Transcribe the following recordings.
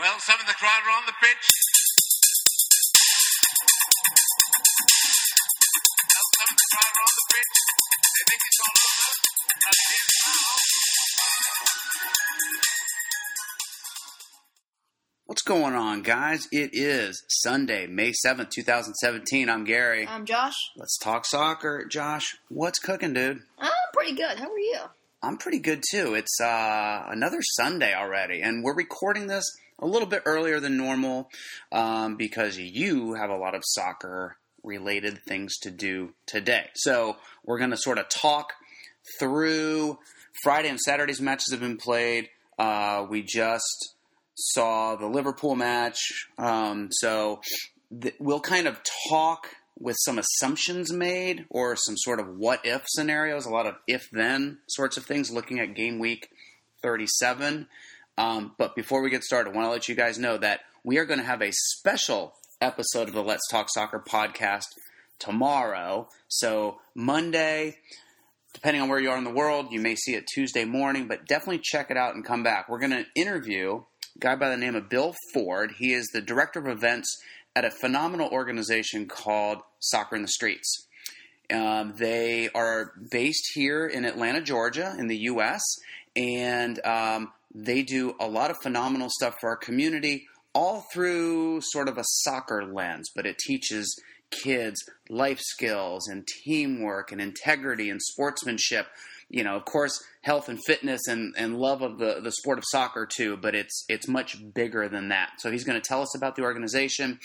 Well, some of the crowd are on the pitch. Well, some of the crowd are on the pitch. They think it's all over. And it is now. What's going on, guys? It is Sunday, May 7th, 2017. I'm Gary. I'm Josh. Let's talk soccer. Josh, what's cooking, dude? I'm pretty good. How are you? I'm pretty good too. It's uh, another Sunday already, and we're recording this a little bit earlier than normal um, because you have a lot of soccer related things to do today. So we're going to sort of talk through Friday and Saturday's matches have been played. Uh, we just saw the Liverpool match, um, so th- we'll kind of talk with some assumptions made or some sort of what if scenarios, a lot of if then sorts of things, looking at game week 37. Um, but before we get started, I want to let you guys know that we are going to have a special episode of the Let's Talk Soccer podcast tomorrow. So, Monday, depending on where you are in the world, you may see it Tuesday morning, but definitely check it out and come back. We're going to interview a guy by the name of Bill Ford. He is the director of events at a phenomenal organization called Soccer in the Streets. Um, they are based here in Atlanta, Georgia, in the U.S., and um, they do a lot of phenomenal stuff for our community, all through sort of a soccer lens, but it teaches kids life skills and teamwork and integrity and sportsmanship. You know, of course, health and fitness and, and love of the, the sport of soccer too, but it's it's much bigger than that. So he's going to tell us about the organization,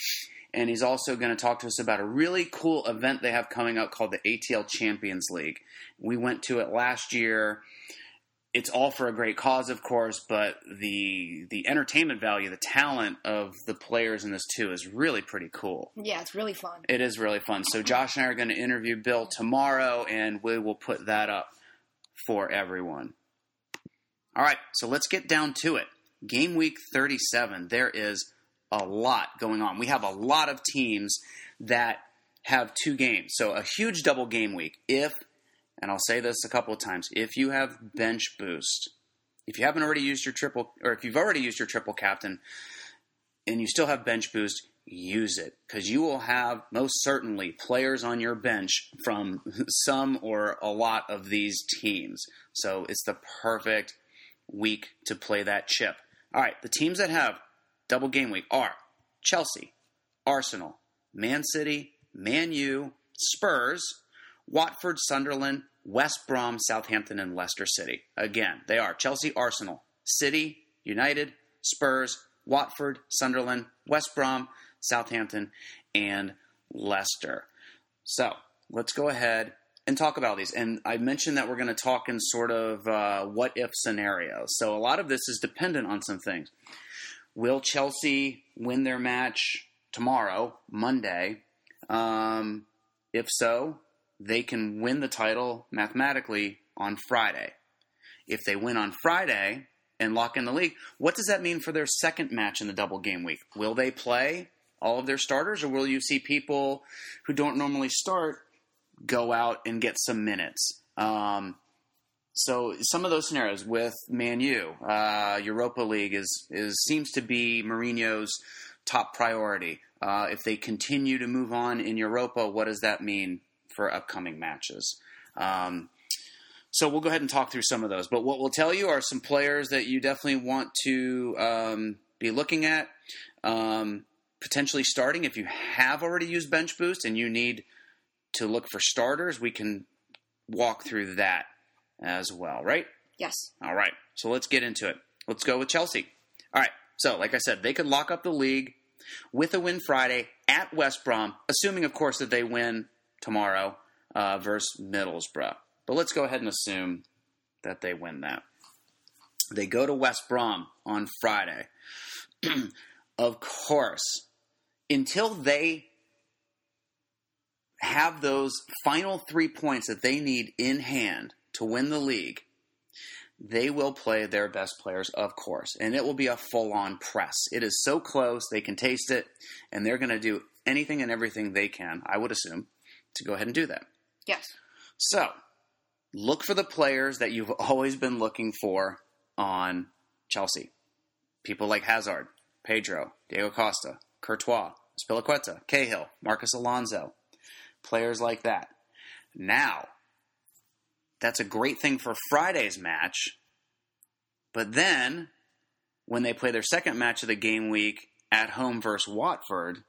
and he's also going to talk to us about a really cool event they have coming up called the ATL Champions League. We went to it last year it's all for a great cause, of course, but the the entertainment value, the talent of the players in this too is really pretty cool. Yeah, it's really fun. It is really fun. So Josh and I are going to interview Bill tomorrow, and we will put that up for everyone. All right, so let's get down to it. Game week 37. There is a lot going on. We have a lot of teams that have two games, so a huge double game week. If and I'll say this a couple of times, if you have bench boost, if you haven't already used your triple, or if you've already used your triple captain, and you still have bench boost, use it because you will have most certainly players on your bench from some or a lot of these teams. So it's the perfect week to play that chip. All right, the teams that have double game week are Chelsea, Arsenal, Man City, Man U, Spurs, Watford, Sunderland, West Brom, Southampton, and Leicester City. Again, they are Chelsea, Arsenal, City, United, Spurs, Watford, Sunderland, West Brom, Southampton, and Leicester. So let's go ahead and talk about these. And I mentioned that we're going to talk in sort of uh, what if scenarios. So a lot of this is dependent on some things. Will Chelsea win their match tomorrow, Monday? Um, if so, they can win the title mathematically on Friday. If they win on Friday and lock in the league, what does that mean for their second match in the double game week? Will they play all of their starters, or will you see people who don't normally start go out and get some minutes? Um, so some of those scenarios with Man U, uh, Europa League is is seems to be Mourinho's top priority. Uh, if they continue to move on in Europa, what does that mean for upcoming matches? Um, so we'll go ahead and talk through some of those. But what we'll tell you are some players that you definitely want to um, be looking at, um, potentially starting. If you have already used Bench Boost and you need to look for starters, we can walk through that as well, right? Yes. All right. So let's get into it. Let's go with Chelsea. All right. So, like I said, they could lock up the league with a win Friday at West Brom, assuming, of course, that they win tomorrow uh, versus Middlesbrough. But let's go ahead and assume that they win that. They go to West Brom on Friday. of course, until they have those final three points that they need in hand to win the league, they will play their best players, of course, and it will be a full on press. It is so close, they can taste it, and they're going to do anything and everything they can, I would assume, to go ahead and do that. Yes. So, look for the players that you've always been looking for on Chelsea. People like Hazard, Pedro, Diego Costa, Courtois, Azpilicueta, Cahill, Marcos Alonso, players like that. Now, that's a great thing for Friday's match, but then when they play their second match of the game week at home versus Watford,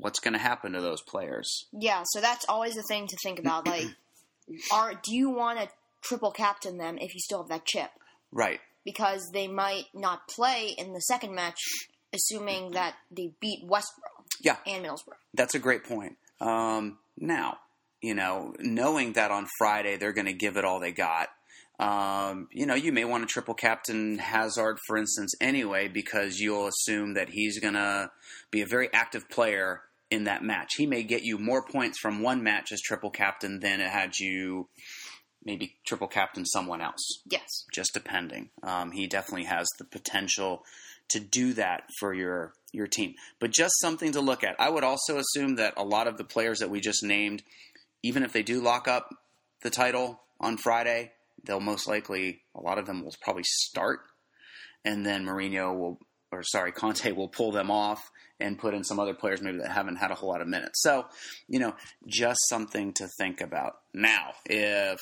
what's going to happen to those players? Yeah, so that's always the thing to think about. Like, are do you want to triple captain them if you still have that chip? Right. Because they might not play in the second match, assuming that they beat West Brom Yeah. and Middlesbrough. That's a great point. Um, now, you know, knowing that on Friday they're going to give it all they got, um, you know, you may want to triple captain Hazard, for instance, anyway, because you'll assume that he's going to be a very active player in that match. He may get you more points from one match as triple captain than it had you maybe triple captain someone else Yes. just depending. Um, he definitely has the potential to do that for your your team. But just something to look at. I would also assume that a lot of the players that we just named, even if they do lock up the title on Friday, they'll most likely a lot of them will probably start, and then Mourinho will or sorry Conte will pull them off and put in some other players maybe that haven't had a whole lot of minutes. So you know, just something to think about. Now, if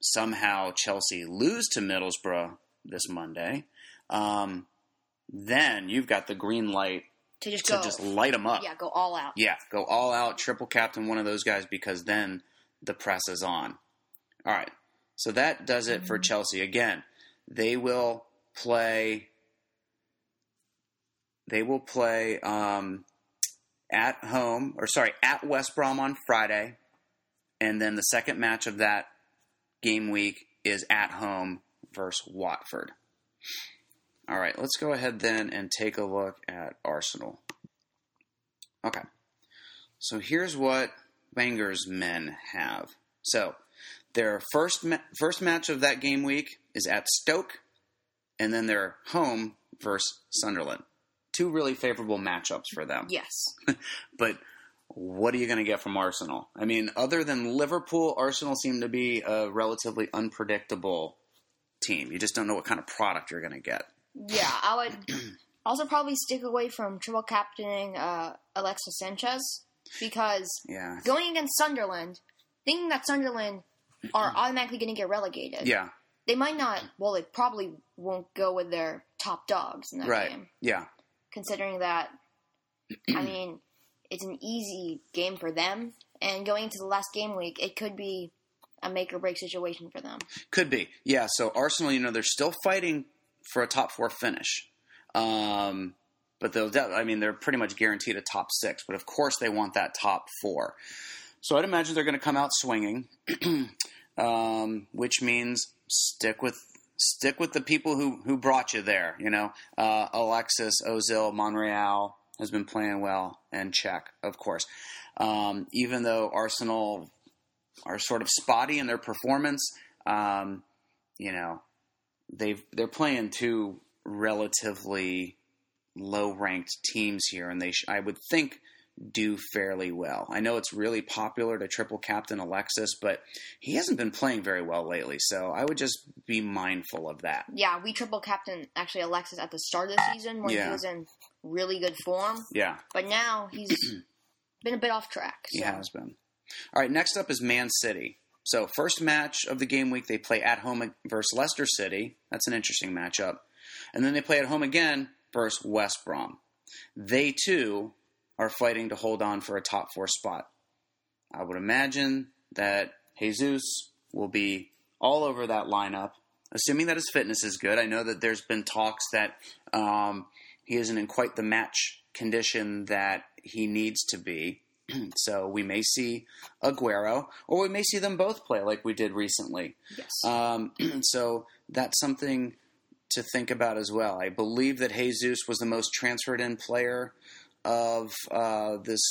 somehow Chelsea lose to Middlesbrough this Monday, um, then you've got the green light To just to go. just light them up. yeah, go all out. Yeah, go all out, triple captain one of those guys because then the press is on. All right, so that does it for Chelsea. Again, they will play. They will play um, at home, or sorry, at West Brom on Friday, and then the second match of that game week is at home versus Watford. All right, let's go ahead then and take a look at Arsenal. Okay. So here's what Wenger's men have. So their first ma- first match of that game week is at Stoke, and then their home versus Sunderland. Two really favorable matchups for them. Yes. But what are you going to get from Arsenal? I mean, other than Liverpool, Arsenal seem to be a relatively unpredictable team. You just don't know what kind of product you're going to get. Yeah, I would also probably stick away from triple captaining uh, Alexis Sanchez because Yeah. going against Sunderland, thinking that Sunderland are automatically going to get relegated. Yeah. They might not. Well, they probably won't go with their top dogs in that Right. game, Yeah. Considering that. I mean, it's an easy game for them, and going into the last game week, it could be a make or break situation for them. Could be. Yeah. So Arsenal, you know, they're still fighting for a top four finish. Um, but they'll, de- I mean, they're pretty much guaranteed a top six. But of course, they want that top four. So I'd imagine they're going to come out swinging, um, which means stick with stick with the people who who brought you there. You know, uh, Alexis Ozil, Monreal has been playing well, and Cech, of course. Um, even though Arsenal are sort of spotty in their performance, um, you know, they've they're playing two relatively low ranked teams here, and they sh- I would think do fairly well. I know it's really popular to triple captain Alexis, but he hasn't been playing very well lately, so I would just be mindful of that. Yeah, we triple captain actually Alexis at the start of the season when Yeah. he was in really good form, Yeah, but now he's been a bit off track. he has been. All right, next up is Man City. So first match of the game week, they play at home versus Leicester City. That's an interesting matchup, and then they play at home again versus West Brom. They too are fighting to hold on for a top four spot. I would imagine that Jesus will be all over that lineup, assuming that his fitness is good. I know that there's been talks that um, he isn't in quite the match condition that he needs to be. so we may see Aguero, or we may see them both play like we did recently. Yes. Um, so that's something to think about as well. I believe that Jesus was the most transferred in player of uh, this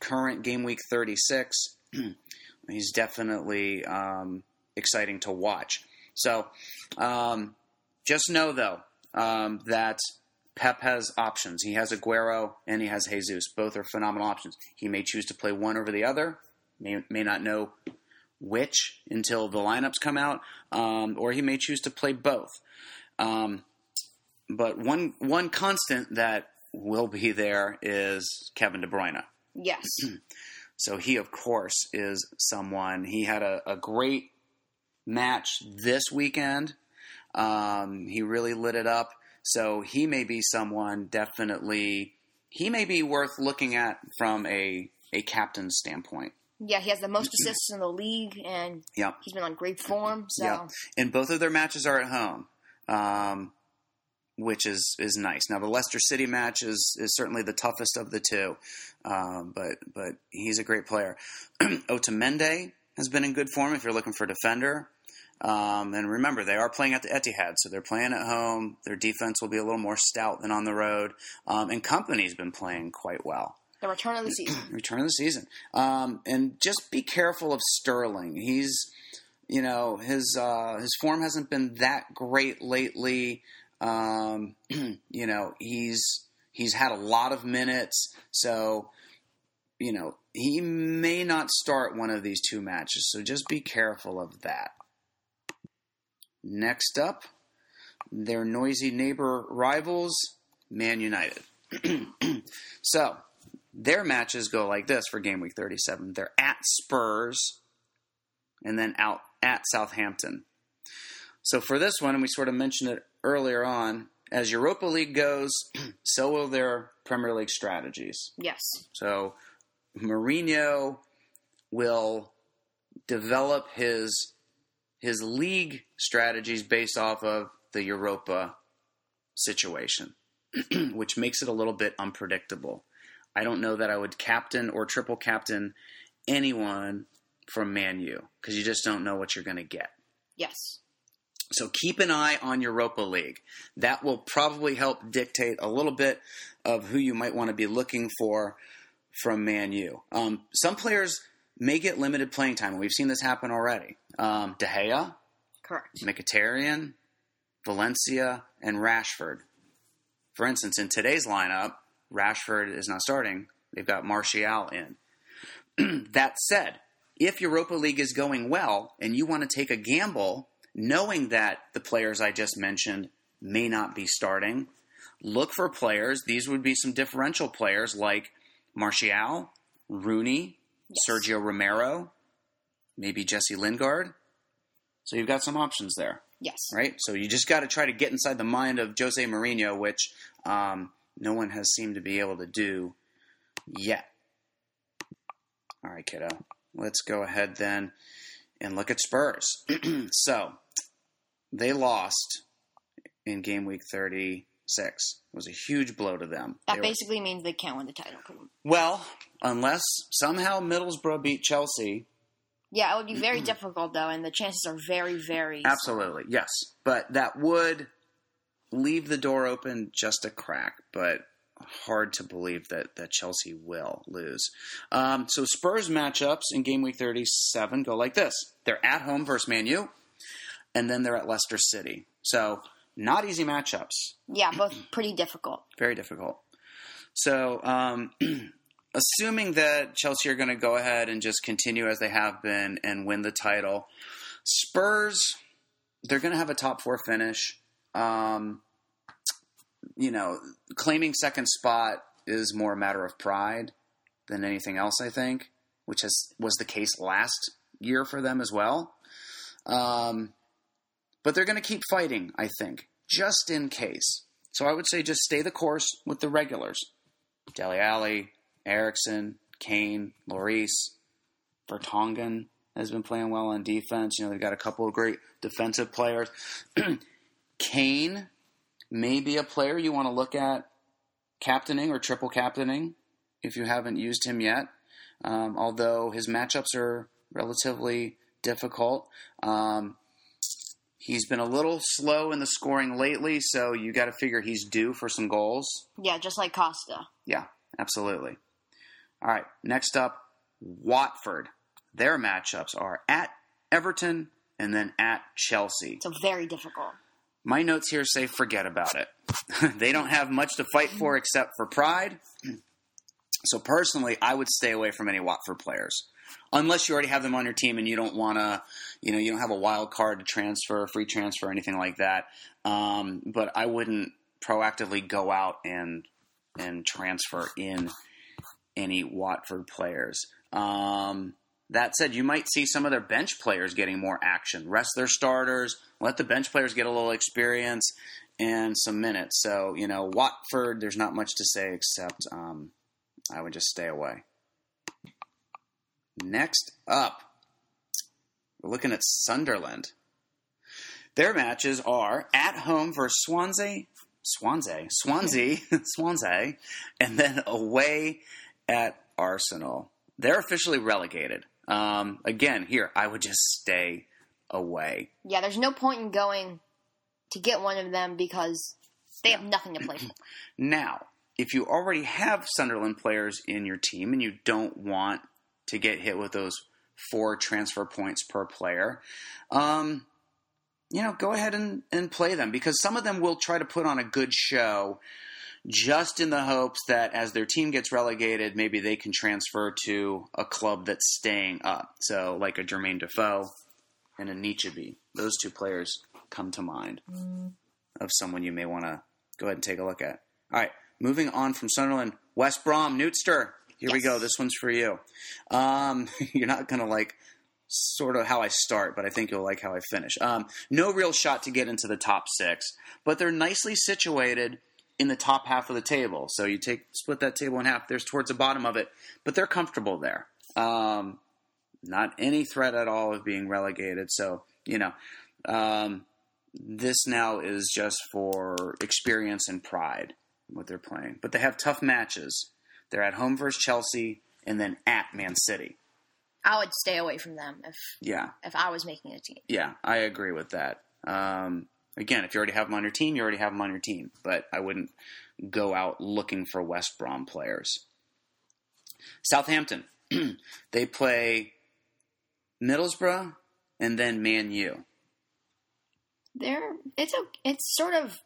current game week 36. He's definitely um, exciting to watch. So um, just know, though, um, that Pep has options. He has Aguero and he has Jesus. Both are phenomenal options. He may choose to play one over the other, may, may not know which until the lineups come out, um, or he may choose to play both. Um, but one one constant that will be there is Kevin De Bruyne. Yes. So he, of course, is someone. He had a, a great match this weekend. Um, he really lit it up. So he may be someone definitely. He may be worth looking at from a a captain standpoint. Yeah, he has the most assists in the league, and Yep. he's been on great form. So Yeah. And both of their matches are at home, um, which is is nice. Now the Leicester City match is is certainly the toughest of the two, um, but but he's a great player. Otamendi has been in good form if you're looking for a defender. Um, and remember, they are playing at the Etihad, so they're playing at home. Their defense will be a little more stout than on the road. Um, and Kompany's been playing quite well the return of the season. return of the season. Um, and just be careful of Sterling. He's, you know, his uh, his form hasn't been that great lately. Um, you know, he's he's had a lot of minutes, so you know he may not start one of these two matches. So just be careful of that. Next up, their noisy neighbor rivals, Man United. so their matches go like this for game week 37. They're at Spurs and then out at Southampton. So for this one, and we sort of mentioned it earlier on, as Europa League goes, so will their Premier League strategies. Yes. So Mourinho will develop his his league strategies based off of the Europa situation, which makes it a little bit unpredictable. I don't know that I would captain or triple captain anyone from Man U because you just don't know what you're going to get. Yes. So keep an eye on Europa League. That will probably help dictate a little bit of who you might want to be looking for from Man U. Um, some players may get limited playing time, and we've seen this happen already. Um, De Gea, Correct. Mkhitaryan, Valencia, and Rashford. For instance, in today's lineup, Rashford is not starting. They've got Martial in. that said, if Europa League is going well and you want to take a gamble, knowing that the players I just mentioned may not be starting, look for players. These would be some differential players like Martial, Rooney, Yes. Sergio Romero, maybe Jesse Lingard. So you've got some options there Yes. right? So you just got to try to get inside the mind of Jose Mourinho, which um, no one has seemed to be able to do yet. All right, kiddo. Let's go ahead then and look at Spurs. so they lost in game week 36. It was a huge blow to them. That They were- basically means they can't win the title. well, unless somehow Middlesbrough beat Chelsea, Yeah, it would be very difficult though, and the chances are very, very. Absolutely, yes. But that would leave the door open just a crack, but hard to believe that, that Chelsea will lose. Um, so Spurs matchups in game week 37 go like this. They're at home versus Man U, and then they're at Leicester City. So not easy matchups Yeah, both pretty difficult. very difficult. So, um, assuming that Chelsea are going to go ahead and just continue as they have been and win the title, Spurs, they're going to have a top four finish. Um, you know, claiming second spot is more a matter of pride than anything else, I think, which has was the case last year for them as well. Um, but they're going to keep fighting, I think, just in case. So I would say just stay the course with the regulars. Dele Alli, Eriksen, Kane, Lloris, Vertonghen has been playing well on defense. You know, they've got a couple of great defensive players. Kane may be a player you want to look at captaining or triple captaining if you haven't used him yet. Um, although his matchups are relatively difficult. Um, he's been a little slow in the scoring lately, so you got to figure he's due for some goals. Yeah, just like Costa. Yeah, absolutely. All right, next up, Watford. Their matchups are at Everton and then at Chelsea. So very difficult. My notes here say forget about it. they don't have much to fight for except for pride. So personally, I would stay away from any Watford players. Unless you already have them on your team and you don't want to, you know, you don't have a wild card to transfer, free transfer, anything like that. Um, but I wouldn't proactively go out and and transfer in any Watford players. Um, that said, you might see some of their bench players getting more action. Rest their starters, let the bench players get a little experience and some minutes. So, you know, Watford, there's not much to say except um, I would just stay away. Next up, we're looking at Sunderland. Their matches are at home versus Swansea, Swansea, Swansea, Swansea, and then away at Arsenal. They're officially relegated. Um, again, here I would just stay away. Yeah, there's no point in going to get one of them because they have nothing to play for. Now, if you already have Sunderland players in your team and you don't want to get hit with those four transfer points per player, um, you know, go ahead and, and play them because some of them will try to put on a good show just in the hopes that as their team gets relegated, maybe they can transfer to a club that's staying up. So, like a Jermaine Defoe and a Nietzsche. Those two players come to mind of someone you may want to go ahead and take a look at. All right, moving on from Sunderland, West Brom, Newtster. Here we go. This one's for you. Um, you're not going to like sort of how I start, but I think you'll like how I finish. Um, no real shot to get into the top six, but they're nicely situated in the top half of the table. So you take split that table in half. There's towards the bottom of it, but they're comfortable there. Um, not any threat at all of being relegated. So you know, um, this now is just for experience and pride what they're playing. But they have tough matches. They're at home versus Chelsea and then at Man City. I would stay away from them if Yeah, if I was making a team. yeah, I agree with that. Um, again, if you already have them on your team, you already have them on your team. But I wouldn't go out looking for West Brom players. Southampton, they play Middlesbrough and then Man U. They're it's a it's sort of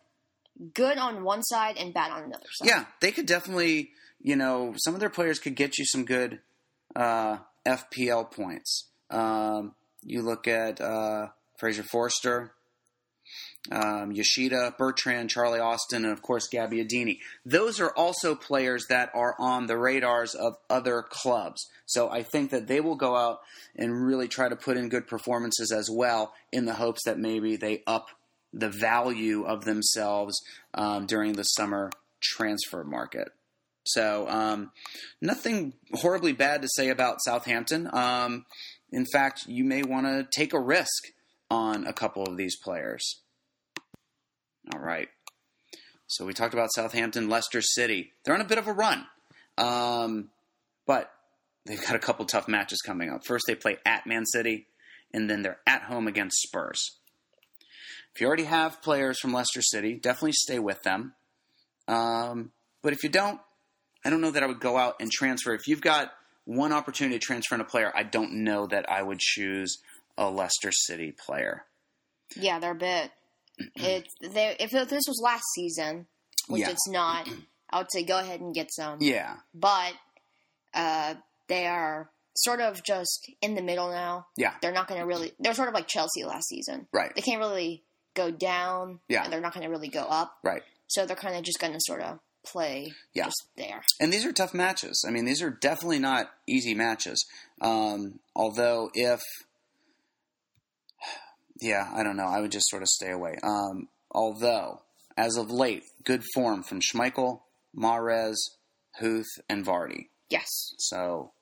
good on one side and bad on another side. Yeah, they could definitely, you know, some of their players could get you some good uh, FPL points. Um, you look at uh, Fraser Forster, um, Yoshida, Bertrand, Charlie Austin, and of course Gabbiadini. Those are also players that are on the radars of other clubs. So I think that they will go out and really try to put in good performances as well, in the hopes that maybe they up the value of themselves um, during the summer transfer market. So um, nothing horribly bad to say about Southampton. Um, in fact, you may want to take a risk on a couple of these players. All right. So we talked about Southampton, Leicester City. They're on a bit of a run, um, but they've got a couple tough matches coming up. First, they play at Man City, and then they're at home against Spurs. If you already have players from Leicester City, definitely stay with them. Um, but if you don't, I don't know that I would go out and transfer. If you've got one opportunity to transfer in a player, I don't know that I would choose a Leicester City player. Yeah, they're a bit. It's they. If this was last season, which Yeah. it's not, I would say go ahead and get some. Yeah, But uh, they are sort of just in the middle now. yeah, They're not going to really. They're sort of like Chelsea last season. right, They can't really go down. Yeah. And they're not going to really go up. right. So they're kind of just going to sort of play Yeah. just there. And these are tough matches. I mean, these are definitely not easy matches. Um, although, if yeah, I don't know, I would just sort of stay away. Um, although, as of late, good form from Schmeichel, Mahrez, Huth, and Vardy. Yes. So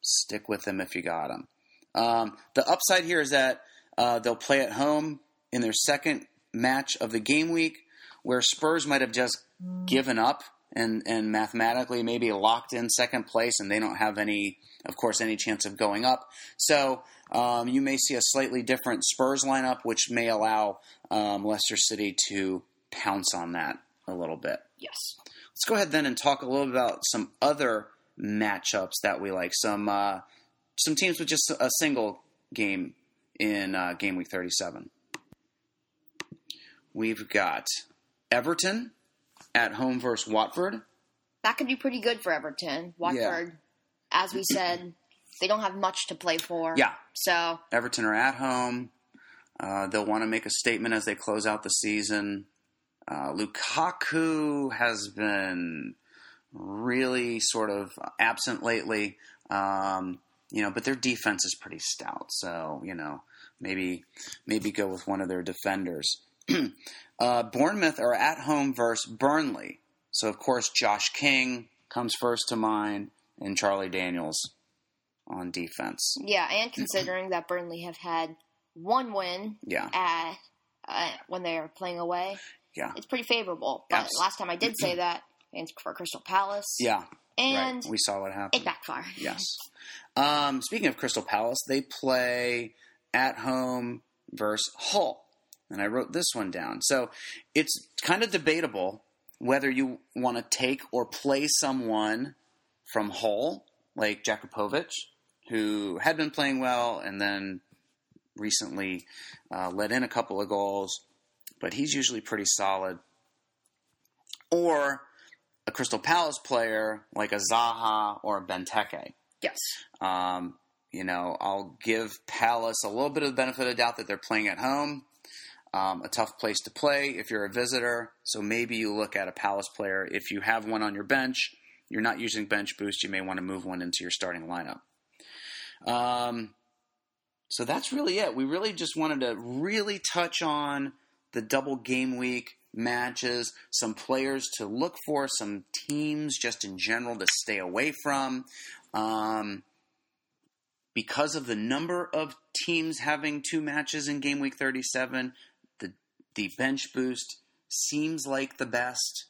stick with them if you got them. Um, the upside here is that uh, they'll play at home in their second match of the game week, where Spurs might have just given up and, and mathematically maybe locked in second place, and they don't have any, of course, any chance of going up. So um, you may see a slightly different Spurs lineup, which may allow um, Leicester City to pounce on that a little bit. Yes. Let's go ahead then and talk a little about some other matchups that we like. Some uh, some teams with just a single game in uh, game week 37. We've got Everton at home versus Watford. That could be pretty good for Everton. Watford, as we said, they don't have much to play for. Yeah, So Everton are at home. Uh, they'll want to make a statement as they close out the season. Uh, Lukaku has been really sort of absent lately. Um, you know, but their defense is pretty stout. So you know, maybe maybe go with one of their defenders. uh, Bournemouth are at home versus Burnley. So of course, Josh King comes first to mind, and Charlie Daniels on defense. Yeah, and considering that Burnley have had one win Yeah, at uh, when they are playing away, yeah, it's pretty favorable. But Yes. last time I did say that, and for Crystal Palace, yeah. and right. We saw what happened. it backfired. Yes. Um, speaking of Crystal Palace, they play at home versus Hull. And I wrote this one down. So it's kind of debatable whether you want to take or play someone from Hull, like Jakupovic, who had been playing well and then recently uh, let in a couple of goals, but he's usually pretty solid. Or a Crystal Palace player like a Zaha or a Benteke. Yes. Um, you know, I'll give Palace a little bit of the benefit of the doubt that they're playing at home. Um, a tough place to play if you're a visitor. So maybe you look at a Palace player. If you have one on your bench, you're not using bench boost, you may want to move one into your starting lineup. Um, so that's really it. We really just wanted to really touch on the double game week matches, some players to look for, some teams just in general to stay away from. Um, because of the number of teams having two matches in game week 37, the the bench boost seems like the best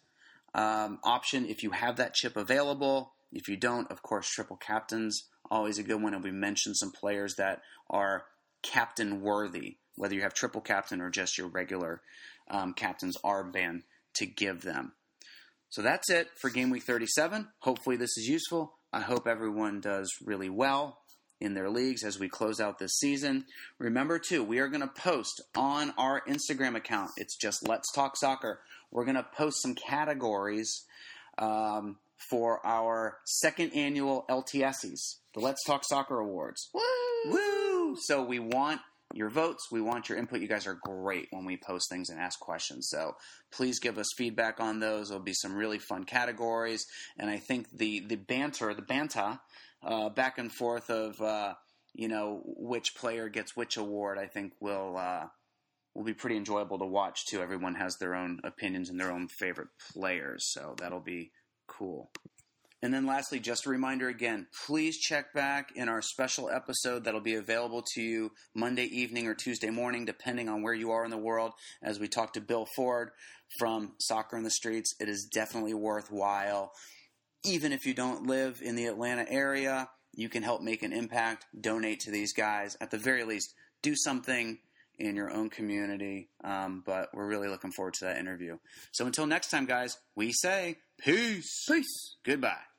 um, option if you have that chip available. If you don't, of course, triple captains always a good one. And we mentioned some players that are captain worthy, whether you have triple captain or just your regular um, captain's armband to give them. So that's it for game week 37. Hopefully, this is useful. I hope everyone does really well in their leagues as we close out this season. Remember, too, we are going to post on our Instagram account. It's just Let's Talk Soccer. We're going to post some categories um, for our second annual LTSs, the Let's Talk Soccer Awards. Woo! Woo! So we want your votes. We want your input. You guys are great when we post things and ask questions. So please give us feedback on those. There'll be some really fun categories, and I think the the banter, the banta, uh, back and forth of uh, you know which player gets which award, I think will uh, will be pretty enjoyable to watch too. Everyone has their own opinions and their own favorite players, so that'll be cool. And then lastly, just a reminder again, please check back in our special episode that'll be available to you Monday evening or Tuesday morning, depending on where you are in the world, as we talk to Bill Ford from Soccer in the Streets. It is definitely worthwhile. Even if you don't live in the Atlanta area, you can help make an impact, donate to these guys. At the very least, do something in your own community. Um, but we're really looking forward to that interview. So until next time, guys, we say peace. Peace. Goodbye.